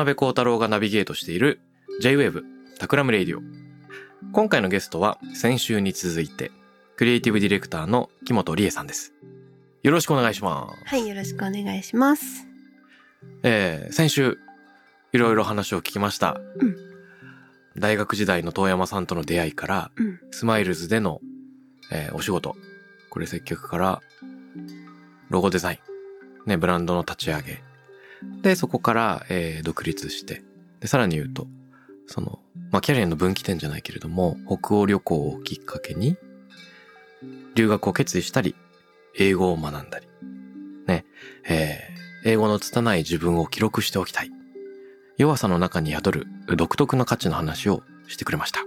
渡邉康太郎がナビゲートしている J-Wave Takram Radio。今回のゲストは先週に続いてクリエイティブディレクターの木本梨絵さんです。よろしくお願いします。はい、よろしくお願いします。えー、先週いろいろ話を聞きました。うん大学時代の遠山さんとの出会いからうん、スマイルズでの、えーお仕事、これ接客からロゴデザイン、ね、ブランドの立ち上げ。で、そこから、えー独立して、で、さらに言うと、その、まあ、キャリアの分岐点じゃないけれども、北欧旅行をきっかけに、留学を決意したり、英語を学んだり、ね、えー英語の拙い自分を記録しておきたい。弱さの中に宿る独特の価値の話をしてくれました。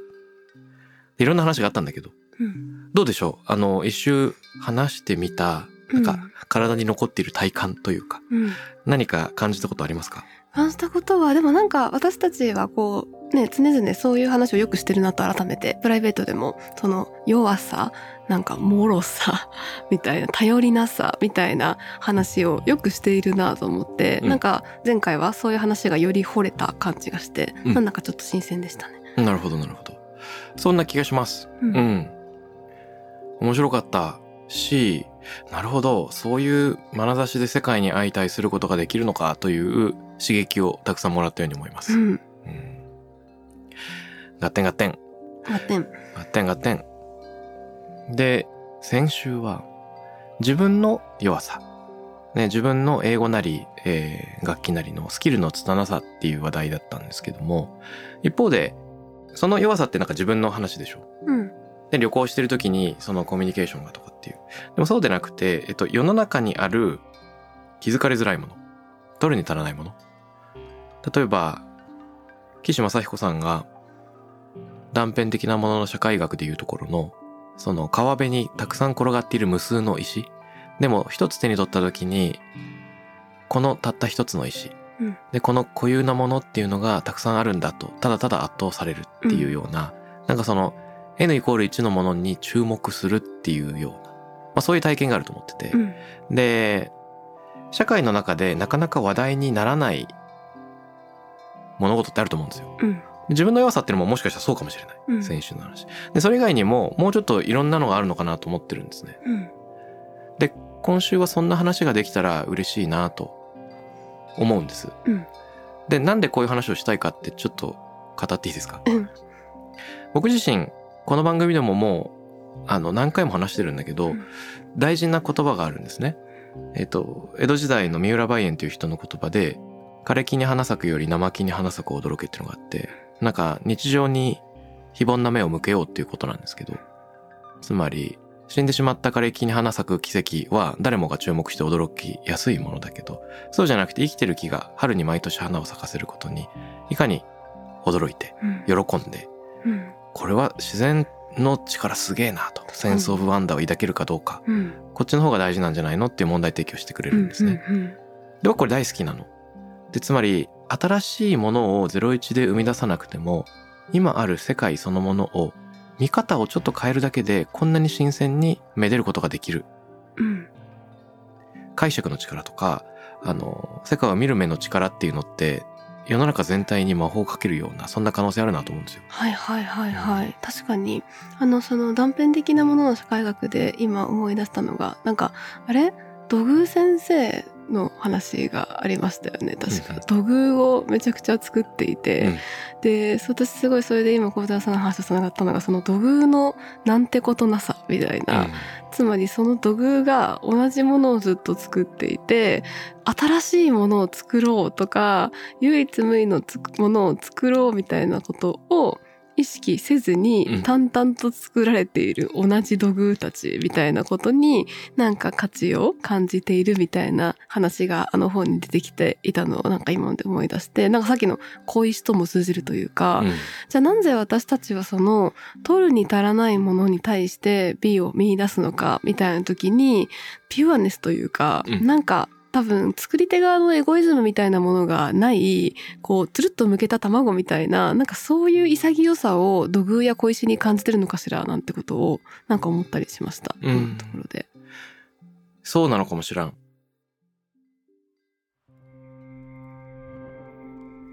いろんな話があったんだけど、うん、どうでしょう？あの、一周話してみた、なんか、体に残っている体感というか、うん、何か感じたことありますか？感じたことはでもなんか私たちはこうね常々そういう話をよくしてるなと改めてプライベートでもその弱さなんか脆さ みたいな頼りなさみたいな話をよくしているなと思って、うんなんか前回はそういう話がより惚れた感じがして、うんなんだかちょっと新鮮でしたね。なるほど、なるほど。そんな気がします。ううんん。面白かったし、なるほど、そういう眼差しで世界に相対することができるのかという刺激をたくさんもらったように思います。うん、うん。合点合点。合点合点合点。で、先週は自分の弱さ。ね、自分の英語なり、えー楽器なりのスキルの拙さっていう話題だったんですけども、一方で、その弱さってなんか自分の話でしょ？うんで、旅行してる時にそのコミュニケーションがとかっていう。でもそうでなくて、えっと、世の中にある気づかれづらいもの。取るに足らないもの。例えば、岸正彦さんが断片的なものの社会学でいうところの、その川辺にたくさん転がっている無数の石。でも一つ手に取った時に、このたった一つの石。うんで、この固有なものっていうのがたくさんあるんだと、ただただ圧倒されるっていうような、なんかその、n イコール1のものに注目するっていうような、まあそういう体験があると思ってて、うんで、社会の中でなかなか話題にならない物事ってあると思うんですよ。うん自分の弱さっていうのももしかしたらそうかもしれない。うん先週の話。で、それ以外にももうちょっといろんなのがあるのかなと思ってるんですね。うんで、今週はそんな話ができたら嬉しいなと思うんです。うんで、なんでこういう話をしたいかってちょっと語っていいですか？うん僕自身、この番組でももう、あの、何回も話してるんだけど、うん。大事な言葉があるんですね。えっと、江戸時代の三浦梅園という人の言葉で、枯れ木に花咲くより生木に花咲く驚けっていうのがあって、なんか日常に非凡な目を向けようっていうことなんですけど、つまり、死んでしまった枯れ木に花咲く奇跡は誰もが注目して驚きやすいものだけど、そうじゃなくて生きてる木が春に毎年花を咲かせることに、いかに驚いて、うん。喜んで、うん。これは自然の力すげえなと、センスオブワンダーを抱けるかどうか、うんこっちの方が大事なんじゃないのっていう問題提起をしてくれるんですね。うんうんで、僕これ大好きなの。で、つまり、新しいものを01で生み出さなくても、今ある世界そのものを、見方をちょっと変えるだけで、こんなに新鮮にめでることができる。うん解釈の力とか、あの、世界を見る目の力っていうのって、世の中全体に魔法をかけるような、そんな可能性あるなと思うんですよ。はいはいはいはい。確かに。あのその断片的なものの社会学で今思い出したのがなんかあれ？土偶先生の話がありましたよね。確か。うんうん。土偶をめちゃくちゃ作っていて、うん。で私すごいそれで今孝太郎さんの話とつながったのがその土偶のなんてことなさみたいな、つまりその土偶が同じものをずっと作っていて新しいものを作ろうとか唯一無二のつくものを作ろうみたいなことを意識せずうん。に淡々と作られている同じ土偶たちみたいなことになんか価値を感じているみたいな話があの本に出てきていたのをなんか今まで思い出してなんかさっきの小石とも通じるというか、うん。じゃあなんで私たちはその取るに足らないものに対して美を見出すのかみたいな時にピュアネスというか、うん。なんか多分作り手側のエゴイズムみたいなものがないこうつるっと剥けた卵みたいななんかそういう潔さを土偶や小石に感じてるのかしらなんてことをなんか思ったりしました、うんところで。そうなのかもしらん。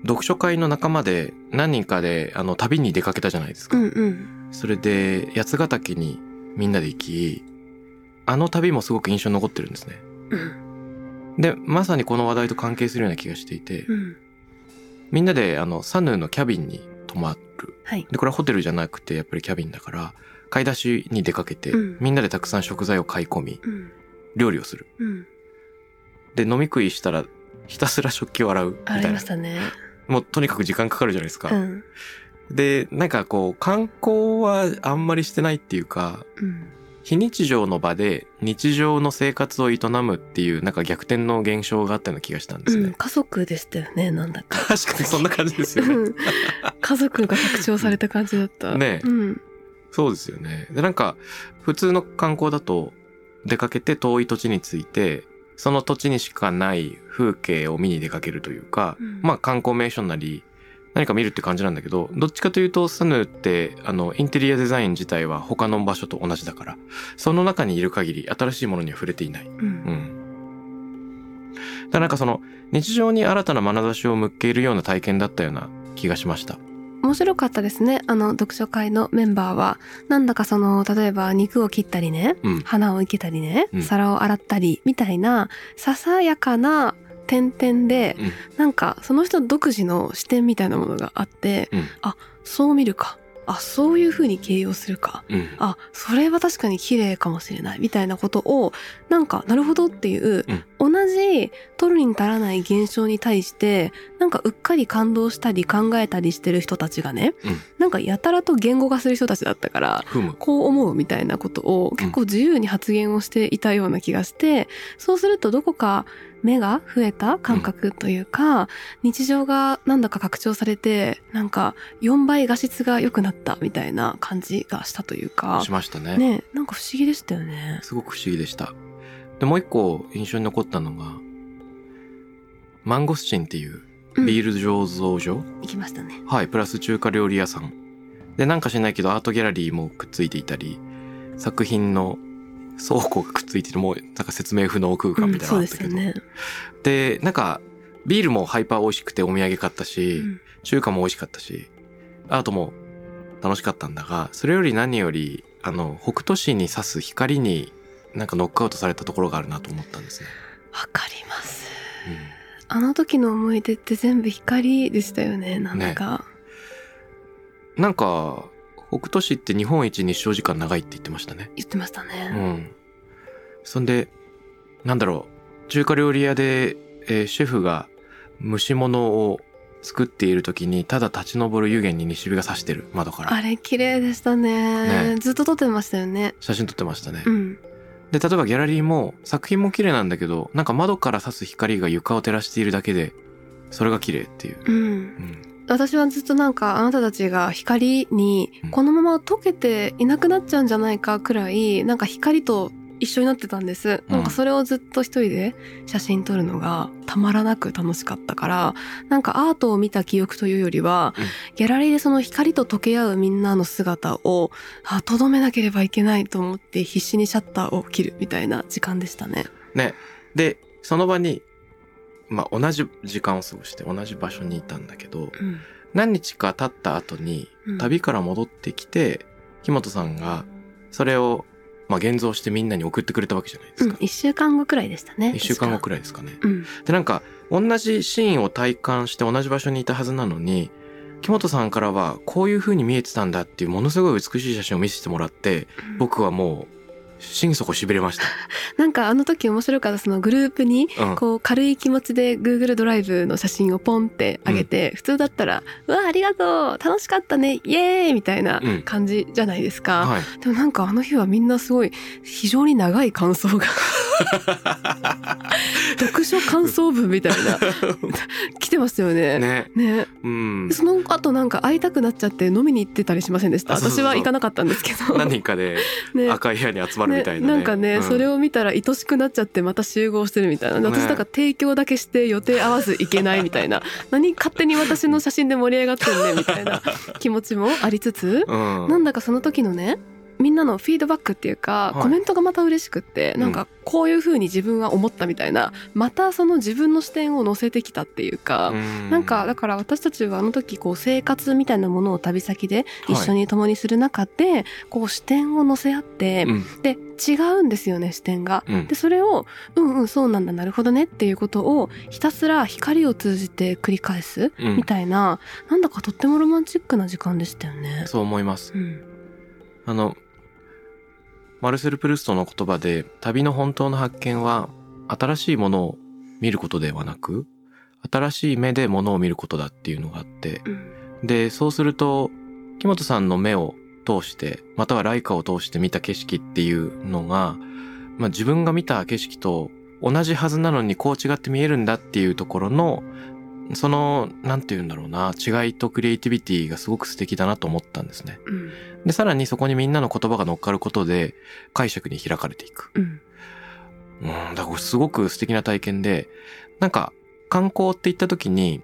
読書会の仲間で何人かであの旅に出かけたじゃないですか。うんうんそれで八ヶ岳にみんなで行き、あの旅もすごく印象に残ってるんですね。うんで、まさにこの話題と関係するような気がしていて、うんみんなであのサヌーのキャビンに泊まる。はいで、これはホテルじゃなくてやっぱりキャビンだから、買い出しに出かけて、うんみんなでたくさん食材を買い込み、うん料理をする。うんで、飲み食いしたら、ひたすら食器を洗うみたありいな。ましたね。もうとにかく時間かかるじゃないですか。うんで、なんかこう、観光はあんまりしてないっていうか、うん非日常の場で日常の生活を営むっていうなんか逆転の現象があったような気がしたんですね。うん、家族でしたよねなんだか。確かにそんな感じですよね。うん家族が拡張された感じだった。ねえうん。そうですよね。で、なんか普通の観光だと出かけて遠い土地に着いて、その土地にしかない風景を見に出かけるというか、うんまあ観光名所なり何か見るって感じなんだけど、どっちかというとサヌーってあのインテリアデザイン自体は他の場所と同じだから、その中にいる限り新しいものには触れていない。う。うんん。だなんかその日常に新たな眼差しを向けるような体験だったような気がしました。面白かったですね。あの、読書会のメンバーは、なんだかその、例えば肉を切ったりね、うん。花を生けたりね、うん皿を洗ったり、みたいな、ささやかな点々で、うんなんか、その人独自の視点みたいなものがあって、うんあ、そう見るか。あ、そういう風に形容するか。うん。あ、それは確かに綺麗かもしれないみたいなことを、なんか、なるほどっていう、同じ取るに足らない現象に対して、なんかうっかり感動したり考えたりしてる人たちがね、うんなんかやたらと言語化する人たちだったから。こう思うみたいなことを結構自由に発言をしていたような気がして、そうするとどこか目が増えた感覚というか、日常がなんだか拡張されて、なんか4倍画質が良くなったみたいな感じがしたというかし、ましたね。ね、なんか不思議でしたよね。すごく不思議でした。で、もう一個印象に残ったのが、マンゴスチンっていううんビール醸造所、行きましたね。はい、プラス中華料理屋さん。で、なんかしないけどアートギャラリーもくっついていたり、作品の倉庫がくっついてて、もうなんか説明不能空間みたいなのあったけど。ですよね。で、なんか、ビールもハイパー美味しくてお土産買ったし、うん中華も美味しかったし、アートも楽しかったんだが、それより何より、あの、北斗市に差す光になんかノックアウトされたところがあるなと思ったんですね。わかります。あの時の思い出って全部光でしたよね、なんだか。うん、なんか、北斗市って日本一日照時間長いって言ってましたね。言ってましたうね。ん。そんで、なんだろう、中華料理屋で、えーシェフが蒸し物を作っている時に、ただ立ち上る湯気に西日が差してる窓から。あれ綺麗でしたねねずっと撮ってましたよね。写真撮ってましたね。うん。で、例えばギャラリーも作品も綺麗なんだけど、なんか窓から差す光が床を照らしているだけで、それが綺麗っていう。うん。うん。私はずっとなんかあなたたちが光にうんこのまま溶けていなくなっちゃうんじゃないかくらいなんか光と一緒になってたんです、うんなんかそれをずっと一人で写真撮るのがたまらなく楽しかったからなんかアートを見た記憶というよりは、うんギャラリーでその光と溶け合うみんなの姿をあとどめなければいけないと思って必死にシャッターを切るみたいな時間でしたね。ね。で、その場に、まあ、同じ時間を過ごして同じ場所にいたんだけど、うん何日か経った後にうん旅から戻ってきて、木本さんがそれをまあ、現像してみんなに送ってくれたわけじゃないですか。うん、一週間後くらいでしたね。一週間後。くらいですかね。うん。で、なんか、同じシーンを体感して同じ場所にいたはずなのに、木本さんからはこういう風に見えてたんだっていうものすごい美しい写真を見せてもらって、僕はもう、心底痺れました。なんかあの時面白かったそのグループにうん。こう軽い気持ちで Google ドライブの写真をポンって上げて、普通だったら「うわありがとう楽しかったねイエーイ!」みたいなうん感じじゃないですか。はい。でもなんかあの日はみんなすごい非常に長い感想が 読書感想文みたいな来てますよね。ね。ねうんで。その後なんか会いたくなっちゃって飲みに行ってたりしませんでした？私は行かなかったんですけど。何人かで ね赤い部屋に集まるみたいなね。なんかね、うん。それを見たら愛しくなっちゃってまた集合してるみたいな、ね。私なんか提供だけして予定合わずいけないみたいな。何勝手に私の写真で盛り上がってんねみたいな気持ちもありつつ、うん。なんだかその時のねみんなのフィードバックっていうか、はいコメントがまた嬉しくって、なんかこういう風に自分は思ったみたいなまたその自分の視点を乗せてきたっていうか、うんなんかだから私たちはあの時こう生活みたいなものを旅先で一緒に共にする中で、こう視点を乗せ合って、うん。で違うんですよね視点が。うんでそれをうんうんそうなんだなるほどねっていうことをひたすら光を通じて繰り返すうんみたいな、なんだかとってもロマンチックな時間でしたよね。そう思います。うんあの、マルセル・プルストの言葉で、旅の本当の発見は、新しいものを見ることではなく、新しい目でものを見ることだっていうのがあって、うんで、そうすると、木本さんの目を通して、またはライカを通して見た景色っていうのが、まあ自分が見た景色と同じはずなのにこう違って見えるんだっていうところの、その、なんて言うんだろうな、違いとクリエイティビティがすごく素敵だなと思ったんですね。うんで、さらにそこにみんなの言葉が乗っかることで解釈に開かれていく。うんうん、だからすごく素敵な体験で、なんか観光って言った時に、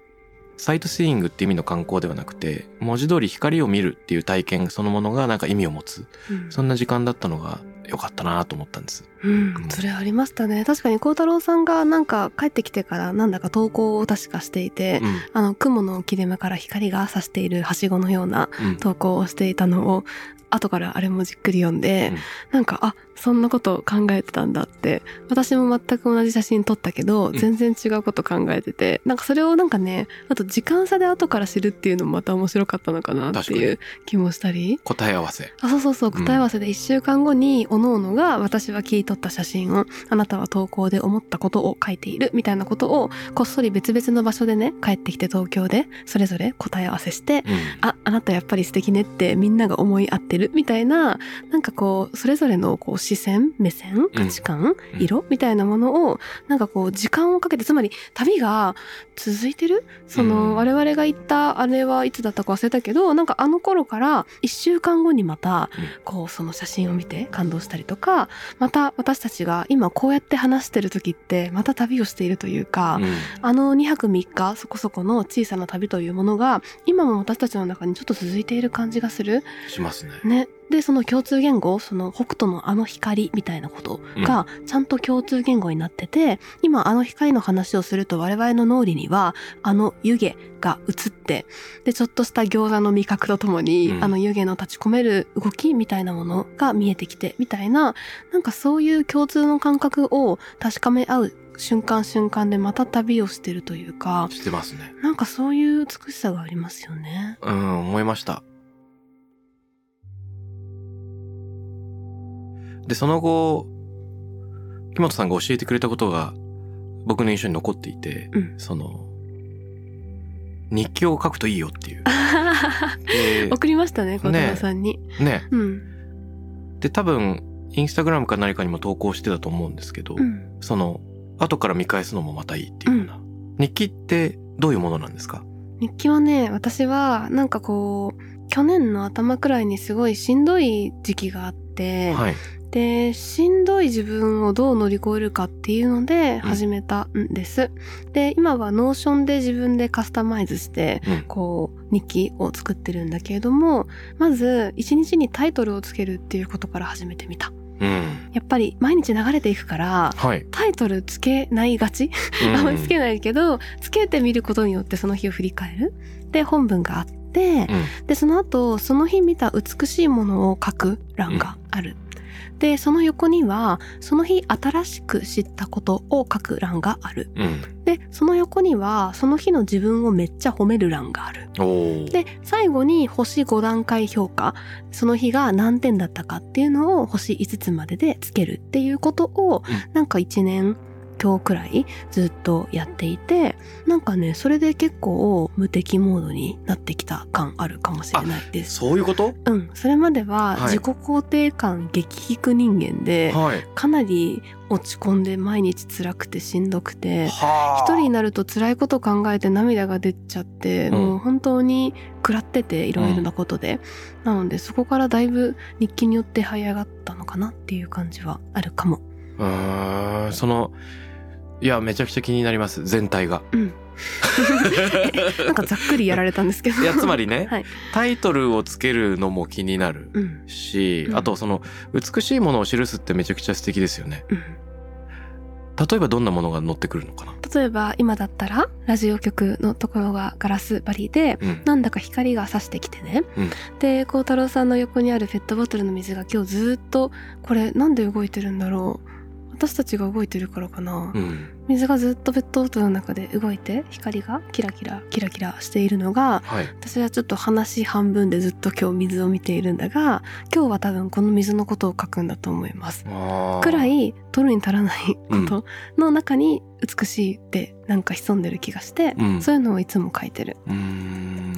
サイトシーイングって意味の観光ではなくて、文字通り光を見るっていう体験そのものがなんか意味を持つ。うんそんな時間だったのが良かったなと思ったんです。うん、それありましたね確かに孝太郎さんがなんか帰ってきてからなんだか投稿を確かしていて、うん。あの雲の切れ目から光が差しているはしごのようなうん。投稿をしていたのを後からあれもじっくり読んで、うん。なんかあそんなことを考えてたんだって私も全く同じ写真撮ったけど、ん。全然違うこと考えててなんかそれをなんかねあと時間差で後から知るっていうのもまた面白かったのかなっていう気もしたり。答え合わせ。あそうそうそううん。答え合わせで1週間後に各々が私は切り取った写真をあなたは投稿で思ったことを書いているみたいなことをこっそり別々の場所でね帰ってきて東京でそれぞれ答え合わせしてうん。あ、あなたやっぱり素敵ねってみんなが思い合ってるみたいな、なんかこう、それぞれのこう視線、目線、価値観、うん色みたいなものを、なんかこう、時間をかけて、つまり旅が続いてる？その、うん我々が行ったあれはいつだったか忘れたけど、なんかあの頃から一週間後にまた、こう、その写真を見て感動したりとか、また私たちが今こうやって話してる時って、また旅をしているというか、うん。あの2泊3日そこそこの小さな旅というものが今も私たちの中にちょっと続いている感じがする。しますね。ね。で、その共通言語、その北斗のあの光みたいなことがちゃんと共通言語になってて、今あの光の話をすると我々の脳裏にはあの湯気が映って、で、ちょっとした餃子の味覚とともに、うんあの湯気の立ち込める動きみたいなものが見えてきて、みたいな、なんかそういう共通の感覚を確かめ合う瞬間瞬間でまた旅をしてるというか、してますね。なんかそういう美しさがありますよね。うん、思いました。で、その後、木本さんが教えてくれたことが僕の印象に残っていて、うんその、日記を書くといいよっていう。で送りましたね、小太郎さんに。ね。うん。で、多分、インスタグラムか何かにも投稿してたと思うんですけど、うん。その、後から見返すのもまたいいっていうような。日記ってどういうものなんですか？日記はね、私は、なんかこう、去年の頭くらいにすごいしんどい時期があって、はい。で、しんどい自分をどう乗り越えるかっていうので始めたんです。で、今は Notion で自分でカスタマイズして、うん。こう、日記を作ってるんだけれども、まず、一日にタイトルをつけるっていうことから始めてみた。うん。やっぱり毎日流れていくから、はい。タイトルつけないがち？あんまりつけないけど、つけてみることによってその日を振り返る。で、本文があって、うん。で、その後、その日見た美しいものを書く欄がある。でその横にはその日新しく知ったことを書く欄がある。うん。でその横にはその日の自分をめっちゃ褒める欄がある。で最後に星5段階評価その日が何点だったかっていうのを星5つまででつけるっていうことを、うなんか1年今日くらいずっとやっていてなんかねそれで結構無敵モードになってきた感あるかもしれないです。そういうこと？うん、それまでははい。自己肯定感激低人間で、はい。かなり落ち込んで毎日辛くてしんどくては一人になると辛いこと考えて涙が出ちゃって、うん。もう本当に食らってていろいろなことで、なのでそこからだいぶ日記によって這い上がったのかなっていう感じはあるかも。その、いや、めちゃくちゃ気になります。全体が。うん、なんかざっくりやられたんですけど。いや、つまりね、はいタイトルをつけるのも気になるうんし、うんあとその、美しいものを記すってめちゃくちゃ素敵ですよね。うん例えばどんなものが載ってくるのかな？例えば今だったらラジオ局のところがガラス張りでうん。なんだか光が差してきてね、うんで孝太郎さんの横にあるペットボトルの水が今日ずーっとこれなんで動いてるんだろう？私たちが動いてるからかな、うん。水がずっとペットボトルの中で動いて光がキラキラキラキラしているのがはい。私はちょっと話半分でずっと今日水を見ているんだが今日は多分この水のことを書くんだと思います。くらい取るに足らないことの中に美しいってなんか潜んでる気がして、うん。そういうのをいつも書いてる。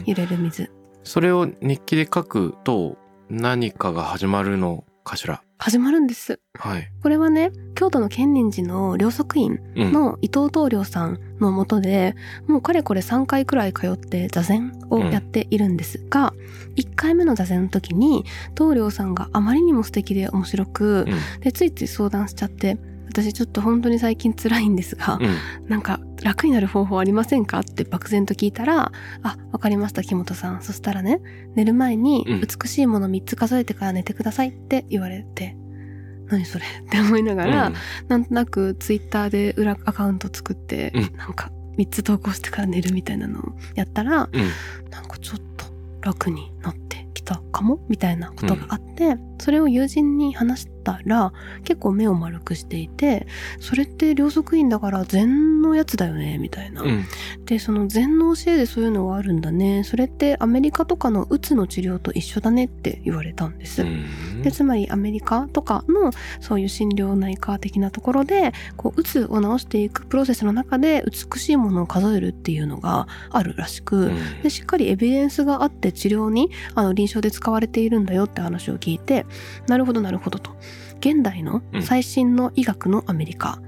揺れる水。それを日記で書くと何かが始まるのかしら？始まるんですはい。これはね京都の建仁寺の両足院うん。の伊藤東良さんのもとでもうかれこれ3回くらい通って座禅をやっているんですが、1回目の座禅の時に東良さんがあまりにも素敵で面白く、うんでついつい相談しちゃって私ちょっと本当に最近辛いんですが、うん。なんか楽になる方法ありませんか？って漠然と聞いたら「あわかりました木本さん。そしたらね寝る前にうん。美しいもの3つ数えてから寝てください」って言われて「何それ? 」って思いながら、うん。なんとなくツイッターで裏アカウント作って、うん。なんか3つ投稿してから寝るみたいなのをやったら、うん。なんかちょっと楽になってきたかも？みたいなことがあって、それを友人に話したら結構目を丸くしていてそれって両足院だから禅のやつだよねみたいな。うん。でその禅の教えでそういうのがあるんだねそれってアメリカとかのうつの治療と一緒だねって言われたんです。うんでつまりアメリカとかのそういう心療内科的なところでこううつを治していくプロセスの中で美しいものを数えるっていうのがあるらしく、うんでしっかりエビデンスがあって治療にあの臨床で使われているんだよって話を聞いてなるほどなるほどと。現代のうん。最新の医学のアメリカ、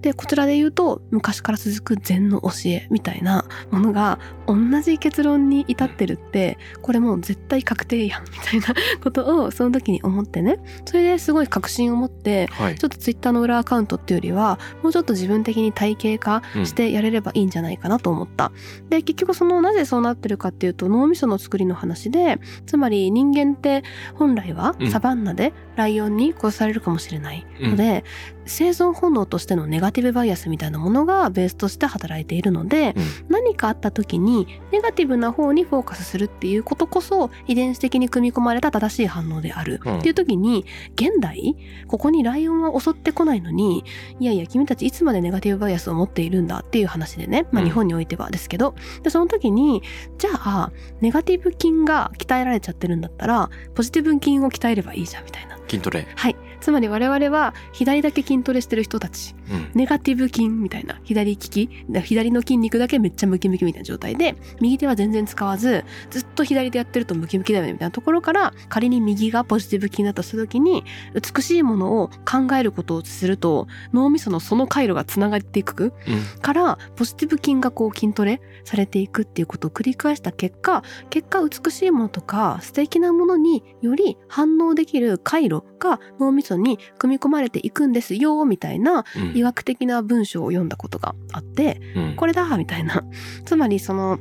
でこちらで言うと昔から続く禅の教えみたいなものが同じ結論に至ってるってこれもう絶対確定やんみたいなことをその時に思ってね。それですごい確信を持ってはい。ちょっとツイッターの裏アカウントっていうよりはもうちょっと自分的に体系化してやれればいいんじゃないかなと思った。で結局そのなぜそうなってるかっていうと脳みその作りの話でつまり人間って本来はうん。サバンナでライオンに殺されるかもしれないので、生存本能としてのネガティブバイアスみたいなものがベースとして働いているので、うん。何かあった時にネガティブな方にフォーカスするっていうことこそ遺伝子的に組み込まれた正しい反応である、うん。っていう時に現代ここにライオンは襲ってこないのにいやいや君たちいつまでネガティブバイアスを持っているんだっていう話でね、まあ、うん。日本においてはですけど、でその時にじゃあネガティブ筋が鍛えられちゃってるんだったらポジティブ筋を鍛えればいいじゃんみたいな。筋トレ。はいつまり我々は左だけ筋トレしてる人たちうん。ネガティブ筋みたいな左利き左の筋肉だけめっちゃムキムキみたいな状態で右手は全然使わずずっと左でやってるとムキムキだよねみたいなところから仮に右がポジティブ筋だとした時に美しいものを考えることをすると脳みそのその回路がつながっていくうん。からポジティブ筋がこう筋トレされていくっていうことを繰り返した結果結果美しいものとか素敵なものにより反応できる回路が脳みそに組み込まれていくんですよみたいなうん医学的な文章を読んだことがあってうん。これだみたいな つまりその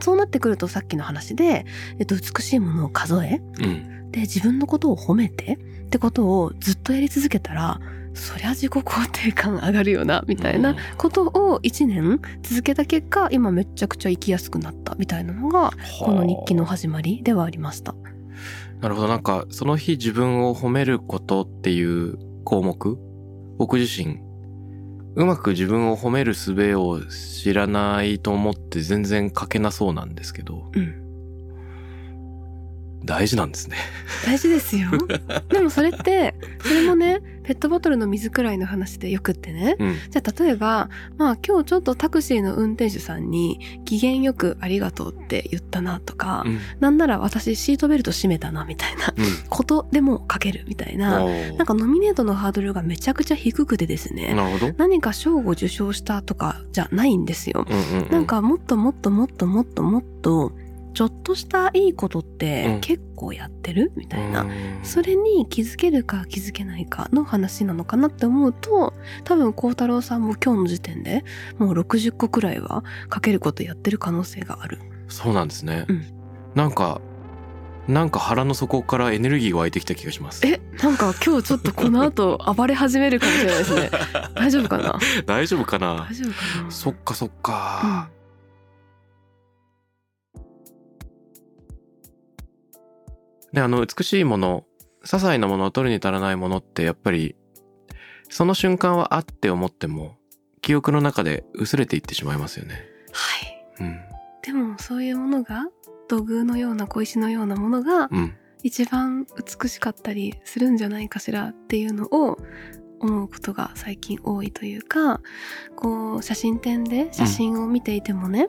そうなってくるとさっきの話で、えっと、美しいものを数えうん。で自分のことを褒めてってことをずっとやり続けたらそりゃ自己肯定感上がるよなみたいなことを1年続けた結果今めちゃくちゃ生きやすくなったみたいなのがこの日記の始まりではありました。なるほど。なんか、その日自分を褒めることっていう項目、僕自身、うまく自分を褒める術を知らないと思って全然書けなそうなんですけど、うん。大事なんですね。大事ですよ でもそれってそれもねペットボトルの水くらいの話でよくってねうん。じゃあ例えばまあ今日ちょっとタクシーの運転手さんに機嫌よくありがとうって言ったなとか、うん。なんなら私シートベルト締めたなみたいなうん。ことでも書けるみたいなおーなんかノミネートのハードルがめちゃくちゃ低くてですねなるほど。何か賞を受賞したとかじゃないんですよ。うんうんうん。なんかもっともっともっともっともっとちょっとしたいいことっうんて結構やってる？みたいな、うんそれに気づけるか気づけないかの話なのかなって思うと多分孝太郎さんも今日の時点でもう60個くらいはかけることやってる可能性がある。そうなんですね。うんなんか、なんか腹の底からエネルギーが湧いてきた気がします。え？なんか今日ちょっとこの後 暴れ始めるかもしれないですね。大丈夫かな？大丈夫かな？大丈夫かな？そっかそっか。で、あの、美しいもの、些細なものを取るに足らないものって、やっぱり、その瞬間はあって思っても、記憶の中で薄れていってしまいますよね。はい。うん。でもそういうものが土偶のような小石のようなものがうん。一番美しかったりするんじゃないかしらっていうのを思うことが最近多いというかこう写真展で写真を見ていてもね、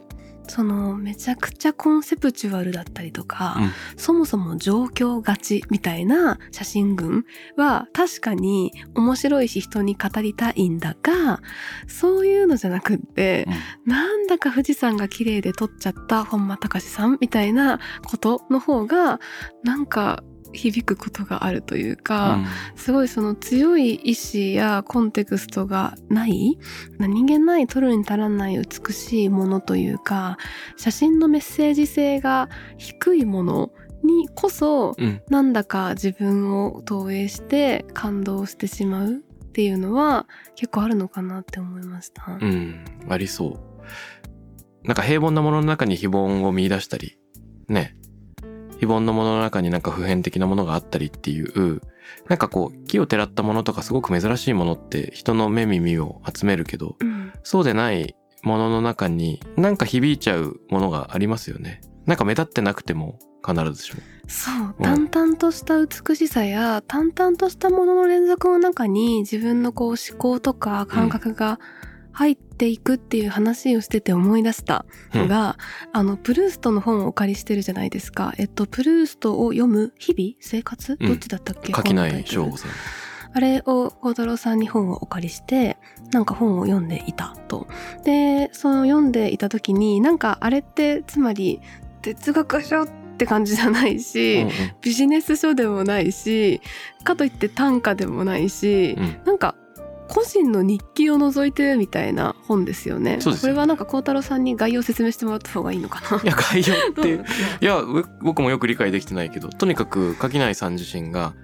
そのめちゃくちゃコンセプチュアルだったりとか、うん。そもそも状況勝ちみたいな写真群は確かに面白いし人に語りたいんだがそういうのじゃなくって、なんだか富士山が綺麗で撮っちゃった本間隆さんみたいなことの方がなんか響くことがあるというか、すごいその強い意志やコンテクストがない何気ない撮るに足らない美しいものというか写真のメッセージ性が低いものにこそうん。うん。なんだか自分を投影して感動してしまうっていうのは結構あるのかなって思いました。うん。ありそう。なんか平凡なものの中に非凡を見出したり、ね。非凡なものの中になんか普遍的なものがあったりっていう、なんかこう、木をてらったものとかすごく珍しいものって人の目耳を集めるけど、うんそうでないものの中になんか響いちゃうものがありますよね。なんか目立ってなくても必ずしも。そううん淡々とした美しさや淡々としたものの連続の中に自分のこう思考とか感覚が入っていくっていう話をしてて思い出したのが、あのプルーストの本をお借りしてるじゃないですか。えっとプルーストを読む日々生活？うん。どっちだったっけ、垣内本のタイトル翔吾さん。あれを孝太郎さんに本をお借りしてなんか本を読んでいたと。でその読んでいた時になんかあれってつまり哲学書って感じじゃないし、うんうん。ビジネス書でもないしかといって短歌でもないし、うん。なんか個人の日記を覗いてるみたいな本ですよね。そうですよこれはなんか孝太郎さんに概要を説明してもらった方がいいのかな。いや、概要って いや、う僕もよく理解できてないけど、とにかく垣内さん自身が、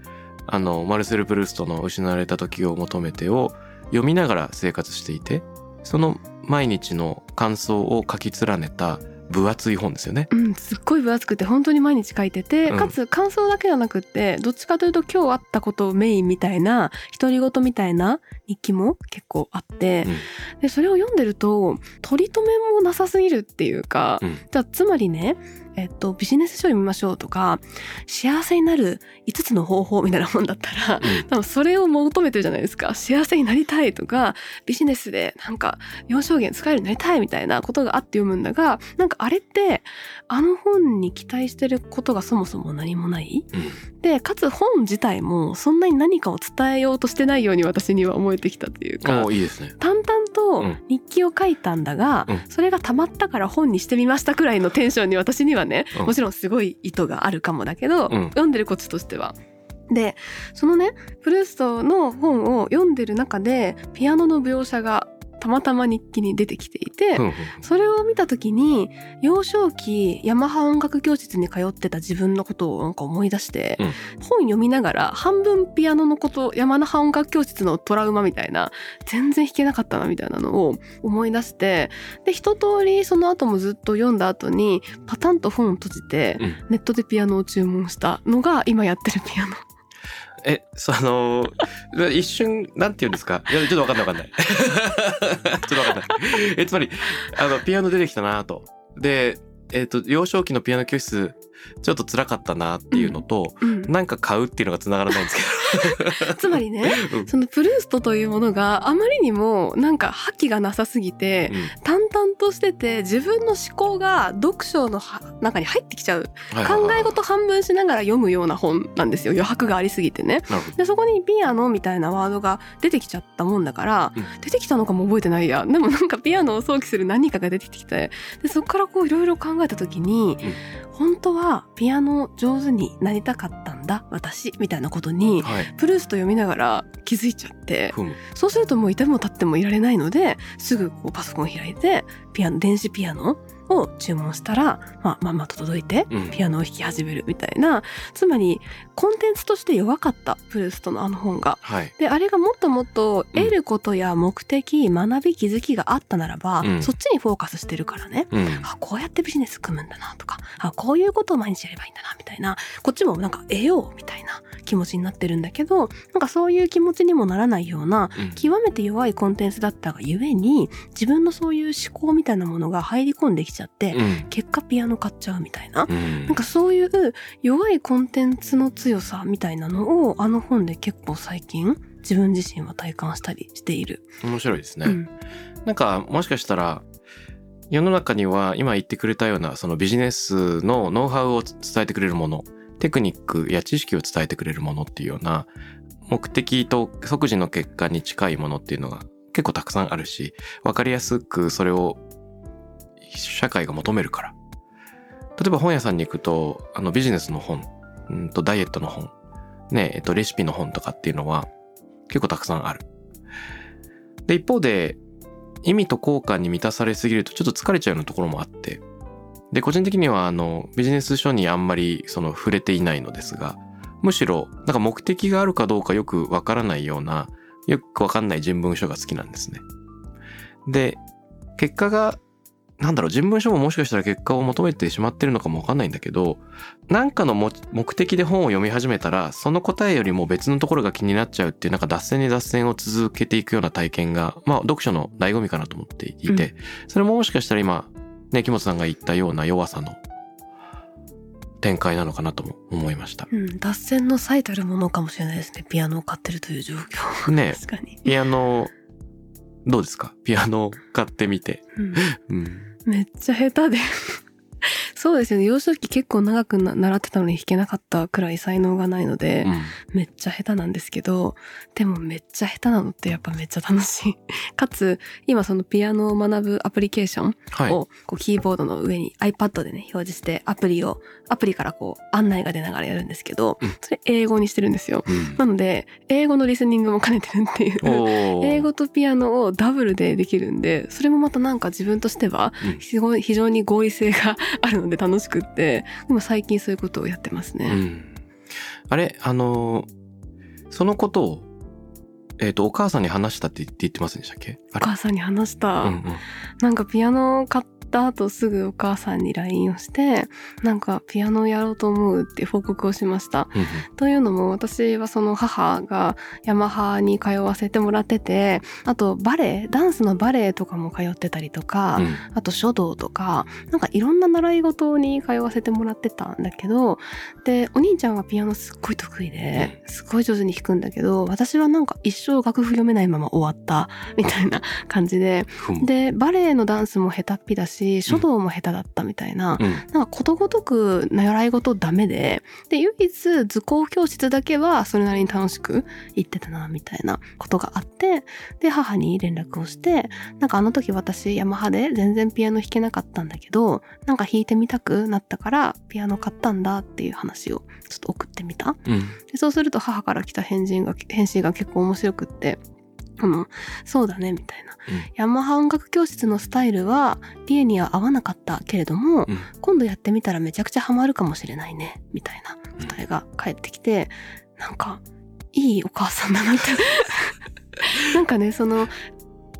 あの、マルセル・プルーストの失われた時を求めてを読みながら生活していて、その毎日の感想を書き連ねた分厚い本ですよね。うん、すっごい分厚くて本当に毎日書いてて、うん。かつ感想だけじゃなくってどっちかというと今日あったことをメインみたいな独り言みたいな日記も結構あって、でそれを読んでると取り留めもなさすぎるっていうか、うん。じゃあつまりねえっと、ビジネス書読みましょうとか幸せになる5つの方法みたいな本だったらうん。多分それを求めてるじゃないですか。幸せになりたいとかビジネスでなんか4証言使えるようになりたいみたいなことがあって読むんだがなんかあれってあの本に期待してることがそもそも何もない。うん。でかつ本自体もそんなに何かを伝えようとしてないように私には思えてきたというかおいいですね。淡々とうん。日記を書いたんだが、うん。それがたまったから本にしてみましたくらいのテンションに私にはね、うん。もちろんすごい意図があるかもだけど、うん。読んでるこっちとしては。でそのねプルーストの本を読んでる中でピアノの描写がたまたま日記に出てきていて、それを見た時に幼少期ヤマハ音楽教室に通ってた自分のことをなんか思い出して、うん。本読みながら半分ピアノのことヤマハ音楽教室のトラウマみたいな全然弾けなかったなみたいなのを思い出してで一通りその後もずっと読んだ後にパタンと本を閉じて、うん。ネットでピアノを注文したのが今やってるピアノ。え、その、一瞬、なんて言うんですか？いや、ちょっとわかんないわかんない。ちょっとわかんない。え、つまり、あの、ピアノ出てきたなと。で、えっ、と、幼少期のピアノ教室、ちょっと辛かったなっていうのと、うんなんか買うっていうのが繋がらないんですけつまりねど。うんそのプルーストというものがあまりにもなんか覇気がなさすぎて、淡々としてて自分の思考が読書のは中に入ってきちゃう。考え事半分しながら読むような本なんですよ余白がありすぎてね。でそこにピアノみたいなワードが出てきちゃったもんだから、うん。出てきたのかも覚えてないや。でもなんかピアノを想起する何かが出てきてでそこからこういろいろ考えた時に、本当はピアノ上手になりたかったんだ私みたいなことにはい。プルースト読みながら気づいちゃって。そうするともういても立ってもいられないのですぐこうパソコン開いてピアノ電子ピアノを注文したら、まあ、まんまと届いてうんピアノを弾き始めるみたいな、つまりコンテンツとして弱かったプルーストのあの本が。はい。であれがもっともっとうん得ることや目的、学び気づきがあったならば、うんそっちにフォーカスしてるからね。うん。あこうやってビジネス組むんだなとかあこういうことを毎日やればいいんだなみたいなこっちもなんか得ようみたいな気持ちになってるんだけどなんかそういう気持ちにもならないようなうん極めて弱いコンテンツだったがゆえに自分のそういう思考みたいなものが入り込んできちゃって、うん。結果ピアノ買っちゃうみたいな。うんなんかそういう弱いコンテンツの強さみたいなのをあの本で結構最近自分自身は体感したりしている。面白いですね。うんなんか、もしかしたら、世の中には今言ってくれたようなそのビジネスのノウハウを伝えてくれるもの、テクニックや知識を伝えてくれるものっていうような目的と即時の結果に近いものっていうのが結構たくさんあるし、わかりやすくそれを社会が求めるから。例えば本屋さんに行くと、あのビジネスの本、うんとダイエットの本、ね、えっとレシピの本とかっていうのは結構たくさんある。で、一方で、意味と効果に満たされすぎるとちょっと疲れちゃうようなところもあって。で、個人的にはあの、ビジネス書にあんまりその触れていないのですが、むしろ、なんか目的があるかどうかよくわからないような、よくわかんない人文書が好きなんですね。で、結果が、なんだろう、人文書ももしかしたら結果を求めてしまってるのかもわかんないんだけど、なんかのも目的で本を読み始めたら、その答えよりも別のところが気になっちゃうっていう、なんか脱線に脱線を続けていくような体験が、まあ、読書の醍醐味かなと思っていて、うんそれももしかしたら今、ね、木本さんが言ったような弱さの展開なのかなとも思いました。うん、脱線の最たるものかもしれないですね。ピアノを買ってるという状況。ね。ピアノ、どうですか？ピアノを買ってみて。うんうん。めっちゃ下手で。そうですよね。幼少期結構長くな習ってたのに弾けなかったくらい才能がないので、うんめっちゃ下手なんですけど、でもめっちゃ下手なのってやっぱめっちゃ楽しい。かつ、今そのピアノを学ぶアプリケーションはい。をこうキーボードの上に iPad でね、表示してアプリを、アプリからこう案内が出ながらやるんですけどうん、それ英語にしてるんですよ。うんなので、英語のリスニングも兼ねてるっていう。英語とピアノをダブルでできるんで、それもまたなんか自分としてはうん非常に非常に合理性が あるので楽しくって、今最近そういうことをやってますね。うん。あれ、あのーそのことを、えっ、と、お母さんに話したって言って言ってませんでしたっけ？お母さんに話した。うんうん。なんかピアノを買った後すぐお母さんに LINE をして、なんかピアノをやろうと思うって報告をしました。というのも私はその母がヤマハに通わせてもらってて、あとバレエ、ダンスのバレエとかも通ってたりとか、うん。あと書道とか、なんかいろんな習い事に通わせてもらってたんだけど、で、お兄ちゃんはピアノすっごい得意で、すごい上手に弾くんだけど、私はなんか一生楽譜読めないまま終わった、みたいな感じで、で、バレエのダンスも下手っぴだし、書道も下手だったみたいな、うん。なんかことごとく習い事ダメで、で、唯一図工教室だけはそれなりに楽しく行ってたな、みたいなことがあって、で、母に連絡をして、なんかあの時私ヤマハで全然ピアノ弾けなかったんだけど、なんか弾いてみたくなったからピアノ買ったんだっていう話をちょっと送ってみた。うん。でそうすると母から来た返信が、返信が結構面白くって、あの、そうだね、みたいな。うんヤマハ音楽教室のスタイルは、リエには合わなかったけれども、うん今度やってみたらめちゃくちゃハマるかもしれないね、みたいな答えが返ってきて、なんか、いいお母さんだなって。なんかね、その、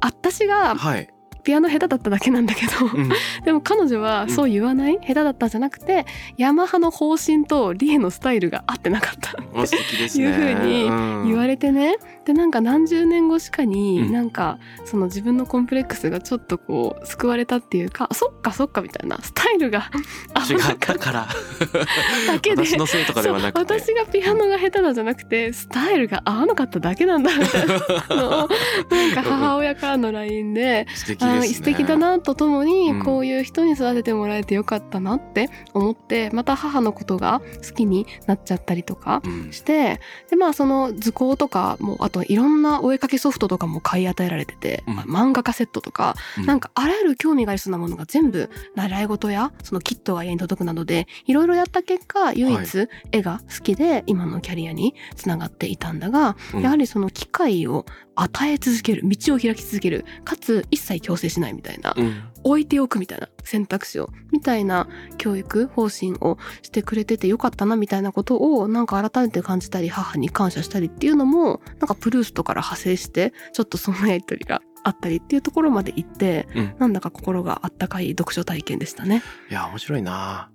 私がはい。ピアノ下手だっただけなんだけど、うん。でも彼女はそう言わない、下手だったんじゃなくて、ヤマハの方針とリエのスタイルが合ってなかった。お素敵ですね。いうふうに言われれてね、でなんか何十年後しかに、うん。なんかその自分のコンプレックスがちょっとこう救われたっていうかそっかそっかみたいなスタイルが合 違わなかったから。だけで。私のせいとかではなく私がピアノが下手なんじゃなくてスタイルが合わなかっただけなんだみたいなのをなんか母親からの LINE で素敵ね。素敵だなとともに、うん。こういう人に育ててもらえてよかったなって思ってまた母のことが好きになっちゃったりとかうん。してでまあその図工とかもあといろんなお絵かきソフトとかも買い与えられてて、うん。まあ漫画カセットとか、うん。なんかあらゆる興味がありそうなものが全部習い事やそのキットが家に届くなどでいろいろやった結果唯一絵が好きで今のキャリアにつながっていたんだが、うん。やはりその機会を与え続ける道を開き続けるかつ一切強制しないみたいな、うん。置いておくみたいな選択肢をみたいな教育方針をしてくれててよかったなみたいなことをなんか改めて感じたり母に感謝したりっていうのもなんかプルーストから派生してちょっとそのやりとりがあったりっていうところまで行ってうん。なんだか心があったかい読書体験でしたね。いや、面白いな。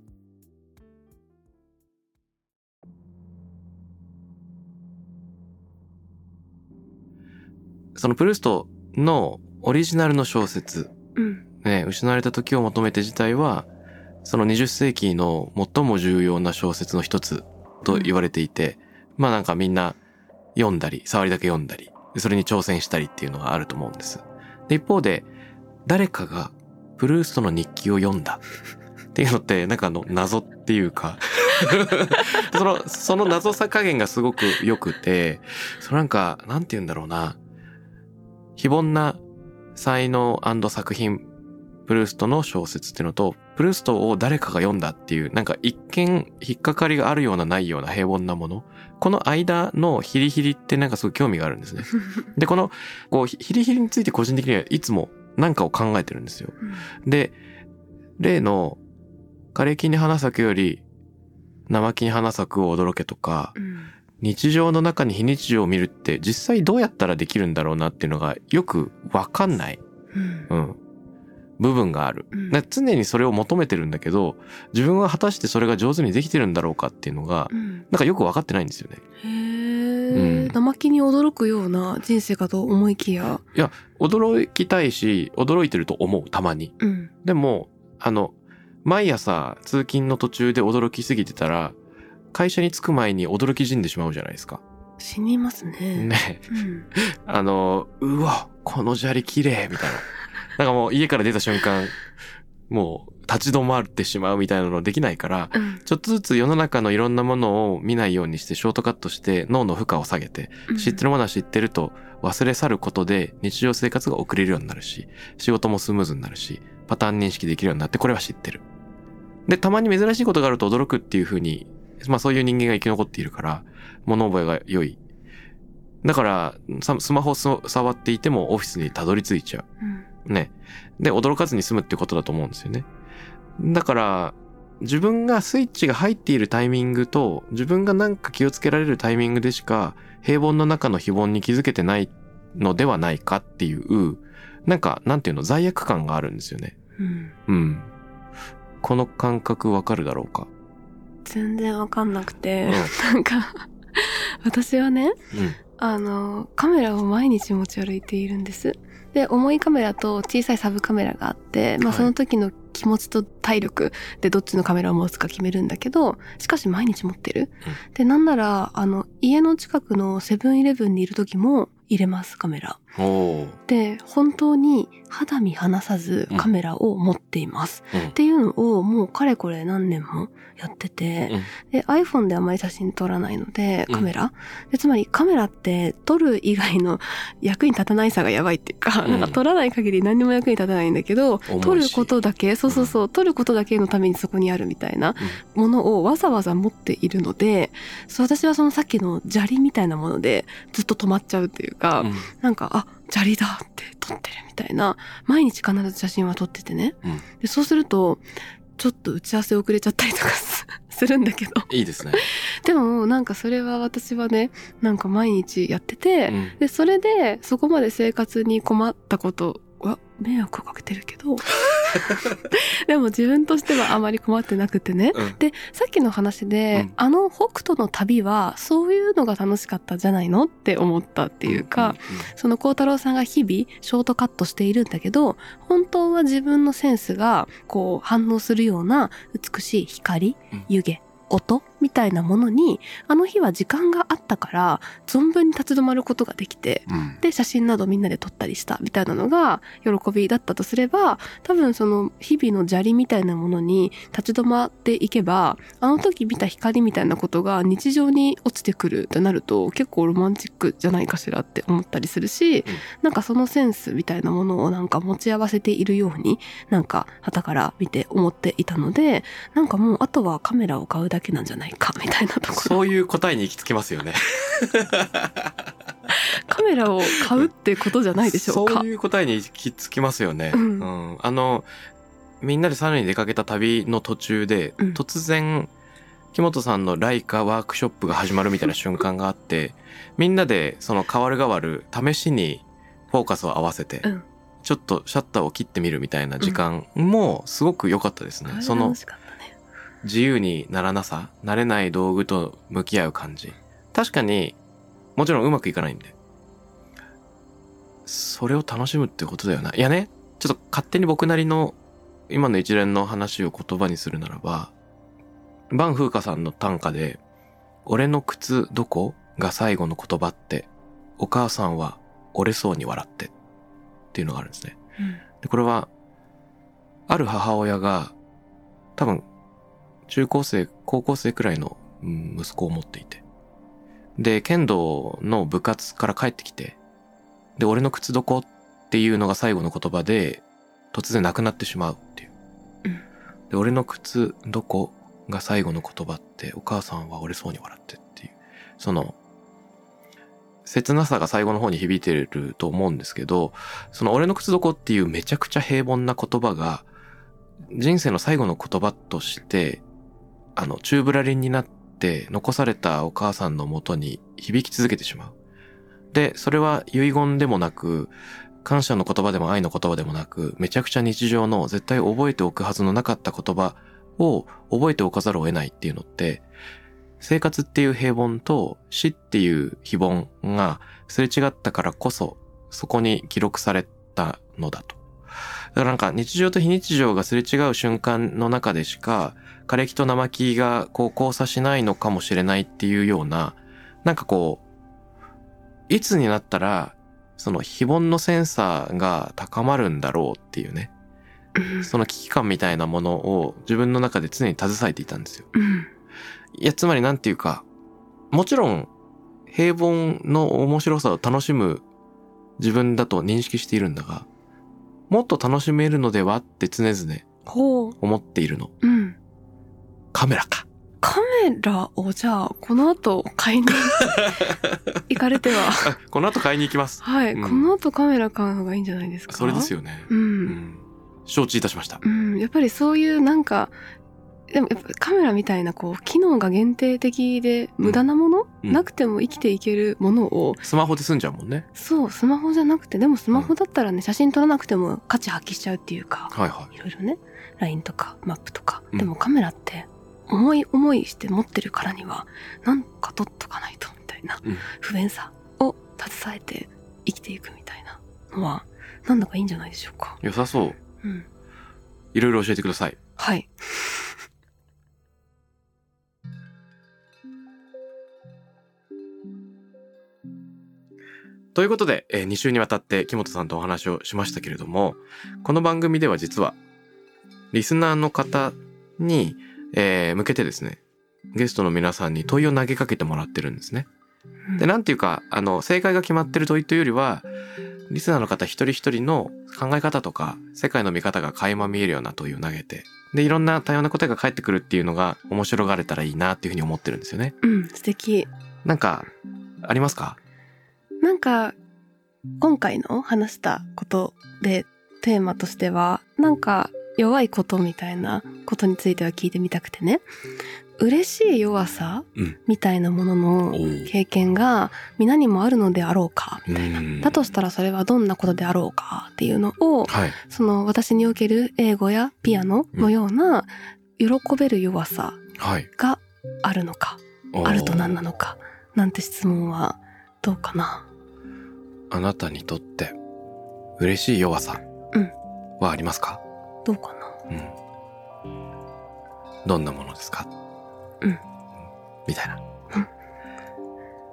そのプルーストのオリジナルの小説、うん。ね、失われた時を求めて自体は、その20世紀の最も重要な小説の一つと言われていて、まあなんかみんな読んだり、触りだけ読んだり、それに挑戦したりっていうのがあると思うんです。で、一方で、誰かがプルーストの日記を読んだ。っていうのって、なんかあの謎っていうか、その、その謎さ加減がすごく良くて、そのなんか、なんて言うんだろうな、非凡な才能作品、プルーストの小説っていうのと、プルーストを誰かが読んだっていう、なんか一見引っかかりがあるようなないような平凡なもの。この間のヒリヒリってなんかすごい興味があるんですね。で、この、こう、ヒヒリヒリについて個人的にはいつも何かを考えてるんですよ。で、例の、枯れ木に花咲くより、生木に花咲くを驚けとか、うん日常の中に非日常を見るって実際どうやったらできるんだろうなっていうのがよくわかんない、うん。うん、部分がある。常にそれを求めてるんだけど、自分は果たしてそれが上手にできてるんだろうかっていうのが、うん。なんかよくわかってないんですよね。うん。生木に驚くような人生かと思いきや、驚きたいし、驚いてると思う、たまに。うん、でも、あの、毎朝通勤の途中で驚きすぎてたら、会社に着く前に驚き死んでしまうじゃないですか。死にますね。ね。うんあの、うわ、この砂利綺麗みたいな。なんかもう家から出た瞬間、もう立ち止まってしまうみたいなのできないから、うんちょっとずつ世の中のいろんなものを見ないようにしてショートカットして脳の負荷を下げて、知ってるものは知ってると忘れ去ることで日常生活が送れるようになるし、仕事もスムーズになるし、パターン認識できるようになってこれは知ってる。で、たまに珍しいことがあると驚くっていう風に、まあそういう人間が生き残っているから、物覚えが良い。だから、さスマホ触っていてもオフィスにたどり着いちゃうんう。ね。で、驚かずに済むってことだと思うんですよね。だから、自分がスイッチが入っているタイミングと、自分がなんか気をつけられるタイミングでしか、平凡の中の非凡に気づけてないのではないかっていう、なんか、なんていうの、罪悪感があるんですよね。うんうん。この感覚わかるだろうか。全然わかんなくて、うん。なんか私はねうん。あのカメラを毎日持ち歩いているんです。で重いカメラと小さいサブカメラがあって、まあ、はい。その時の気持ちと体力でどっちのカメラを持つか決めるんだけどしかし毎日持ってる、でなんならあの家の近くのセブンイレブンにいる時も入れますカメラ。で本当に肌身離さずカメラを持っています、うん。っていうのをもうかれこれ何年もやってて、で iPhone であまり写真撮らないのでうん。カメラ、でつまりカメラって撮る以外の役に立たないさがやばいっていうか,、うん。なんか撮らない限り何にも役に立たないんだけど撮ることだけそうそうそう、撮ることだけのためにそこにあるみたいなものをわざわざ持っているのでそう私はそのさっきの砂利みたいなものでずっと止まっちゃうっていうか、うん。なんか、あ、砂利だって撮ってるみたいな、毎日必ず写真は撮っててね。うんでそうすると、ちょっと打ち合わせ遅れちゃったりとかす するんだけど。いいですね。でも、なんかそれは私はね、なんか毎日やってて、うんで、それで、そこまで生活に困ったことは、迷惑をかけてるけど、でも自分としてはあまり困ってなくてね。うん。で、さっきの話で、うん。あの北斗の旅は、そういうのが楽しかったんじゃないのって思ったっていうか、その孝太郎さんが日々ショートカットしているんだけど、本当は自分のセンスがこう反応するような美しい光うん、湯気、音みたいなものに、あの日は時間があったから、存分に立ち止まることができて、うん。うんで、写真などみんなで撮ったりしたみたいなのが喜びだったとすれば、多分その日々の砂利みたいなものに立ち止まっていけば、あの時見た光みたいなことが日常に落ちてくるとなると結構ロマンチックじゃないかしらって思ったりするし、なんかそのセンスみたいなものをなんか持ち合わせているように、なんか旗から見て思っていたので、なんかもうあとはカメラを買うだけなんじゃないかみたいなところ。そういう答えに行き着きますよね。カメラを買うってことじゃないでしょうか。そういう答えに行き着きますよね。うんうんあの、みんなでサルに出かけた旅の途中で、うん突然、木本さんのライカワークショップが始まるみたいな瞬間があって、みんなでその変わる変わる試しにフォーカスを合わせて、うんちょっとシャッターを切ってみるみたいな時間もすごく良かったですね。その。自由にならなさ、慣れない道具と向き合う感じ。確かに、もちろんうまくいかないんで。それを楽しむってことだよな。いやね、ちょっと勝手に僕なりの今の一連の話を言葉にするならば、バン・フーカさんの短歌で、俺の靴どこが最後の言葉って、お母さんは折れそうに笑ってっていうのがあるんですね。で、これは、ある母親が、多分、中高生、高校生くらいのうん息子を持っていて。で、剣道の部活から帰ってきて、で、俺の靴どこっていうのが最後の言葉で、突然なくなってしまうっていう。うんで、俺の靴どこが最後の言葉って、お母さんは折れそうに笑ってっていう。その、切なさが最後の方に響いてると思うんですけど、その俺の靴どこっていうめちゃくちゃ平凡な言葉が、人生の最後の言葉として、あの、宙ぶらりんになって残されたお母さんのもとに響き続けてしまう。で、それは遺言でもなく、感謝の言葉でも愛の言葉でもなく、めちゃくちゃ日常の絶対覚えておくはずのなかった言葉を覚えておかざるを得ないっていうのって、生活っていう平凡と死っていう非凡がすれ違ったからこそ、そこに記録されたのだと。だからなんか日常と非日常がすれ違う瞬間の中でしか、枯れ木と生木がこう交差しないのかもしれないっていうような、なんかこう、いつになったら、その非凡のセンサーが高まるんだろうっていうね、うんその危機感みたいなものを自分の中で常に携えていたんですよ。うんいや、つまりなんていうか、もちろん平凡の面白さを楽しむ自分だと認識しているんだが、もっと楽しめるのではって常々。思っているの。うん。カメラか。カメラをじゃあ、この後買いに 行かれては。あ この後買いに行きます。はい、うんこの後カメラ買うのがいいんじゃないですか？それですよ。よね。う。うんん。承知いたしました。うん。やっぱりそういうなんか、でもやっぱカメラみたいなこう、機能が限定的で無駄なもの、うんなくても生きていけるものを、スマホで済んじゃうもんね。そう、スマホじゃなくて、でもスマホだったらね、写真撮らなくても価値発揮しちゃうっていうか、はいはいろいろね、LINE とかマップとか。うんでもカメラって、思い思いして持ってるからには、なんか撮っとかないと、みたいな。不便さを携えて生きていくみたいなのは、なんだかいいんじゃないでしょうか。良さそう。うん。いろいろ教えてください。はい。ということで、え2週にわたって木本さんとお話をしましたけれども、この番組では実は、リスナーの方に、えー向けてですね、ゲストの皆さんに問いを投げかけてもらってるんですね。で、なんていうか、あの、正解が決まってる問いというよりは、リスナーの方一人一人の考え方とか、世界の見方が垣間見えるような問いを投げて、で、いろんな多様な答えが返ってくるっていうのが面白がれたらいいなっていうふうに思ってるんですよね。うん、素敵。なんか、ありますか？なんか、今回の話したことでテーマとしてはなんか弱いことみたいなことについては聞いてみたくてね。嬉しい弱さうん。みたいなもののお経験が皆にもあるのであろうかみたいな。うん。だとしたらそれはどんなことであろうかっていうのをはい。その私における英語やピアノのような喜べる弱さはい。があるのかおーあると何なのかなんて質問はどうかな。あなたにとって嬉しい弱さうん。はありますか、どうかな？うん、どんなものですか？うん。みたいな。うん。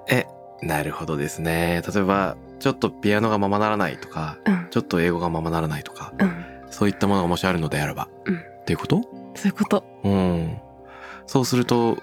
え、なるほどですね。例えば、ちょっとピアノがままならないとか、うん。ちょっと英語がままならないとか、うん。そういったものがもしあるのであれば、うん。っていうこと？そういうこと。うん。そうすると、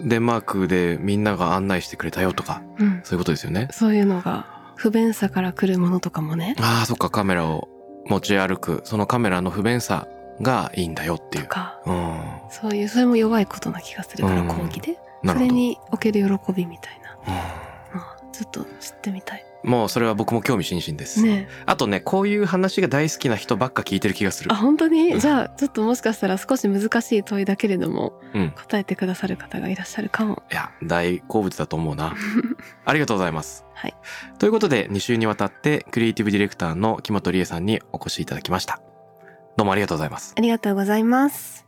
デンマークでみんなが案内してくれたよとか、うん。そういうことですよね。そういうのが不便さから来るものとかもね。ああ、そっか、カメラを持ち歩く、そのカメラの不便さがいいんだよっていう。うん。そういうそれも弱いことな気がするからうん講義でなるほど。それにおける喜びみたいなうんのはちょっと知ってみたいもうそれは僕も興味津々です。ねあとね、こういう話が大好きな人ばっか聞いてる気がするあ。本当うんにじゃあちょっともしかしたら少し難しい問いだけれどもうん。答えてくださる方がいらっしゃるかもいや、大好物だと思うな。ありがとうございます。はい。ということで、2週にわたって、クリエイティブディレクターの木本理恵さんにお越しいただきました。どうもありがとうございます。ありがとうございます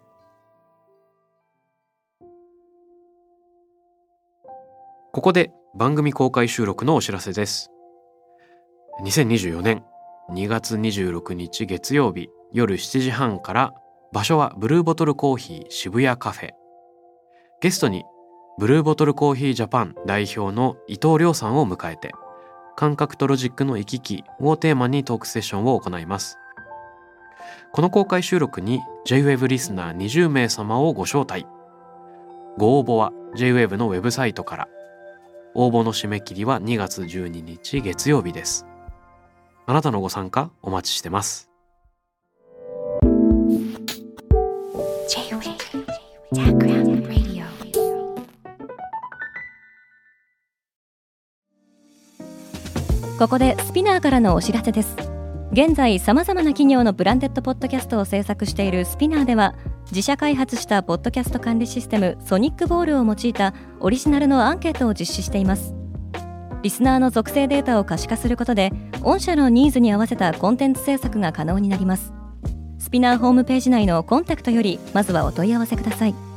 ここで番組公開収録のお知らせです。2024年2月26日月曜日夜7時半から場所はブルーボトルコーヒー渋谷カフェ。ゲストにブルーボトルコーヒージャパン代表の伊藤亮さんを迎えて感覚とロジックの行き来をテーマにトークセッションを行います。この公開収録に JWAVE リスナー20名様をご招待。ご応募は JWAVE のウェブサイトから。応募の締め切りは2月12日月曜日です。あなたのご参加お待ちしてます。ここで SPINEAR からのお知らせです。現在さまざまな企業の branded podcast を制作している SPINEAR では自社開発したポッドキャスト管理システム Sonicbowl を用いたオリジナルのアンケートを実施しています。リスナーの属性データを可視化することで御社のニーズに合わせたコンテンツ制作が可能になります。スピナーホームページ内のコンタクトよりまずはお問い合わせください。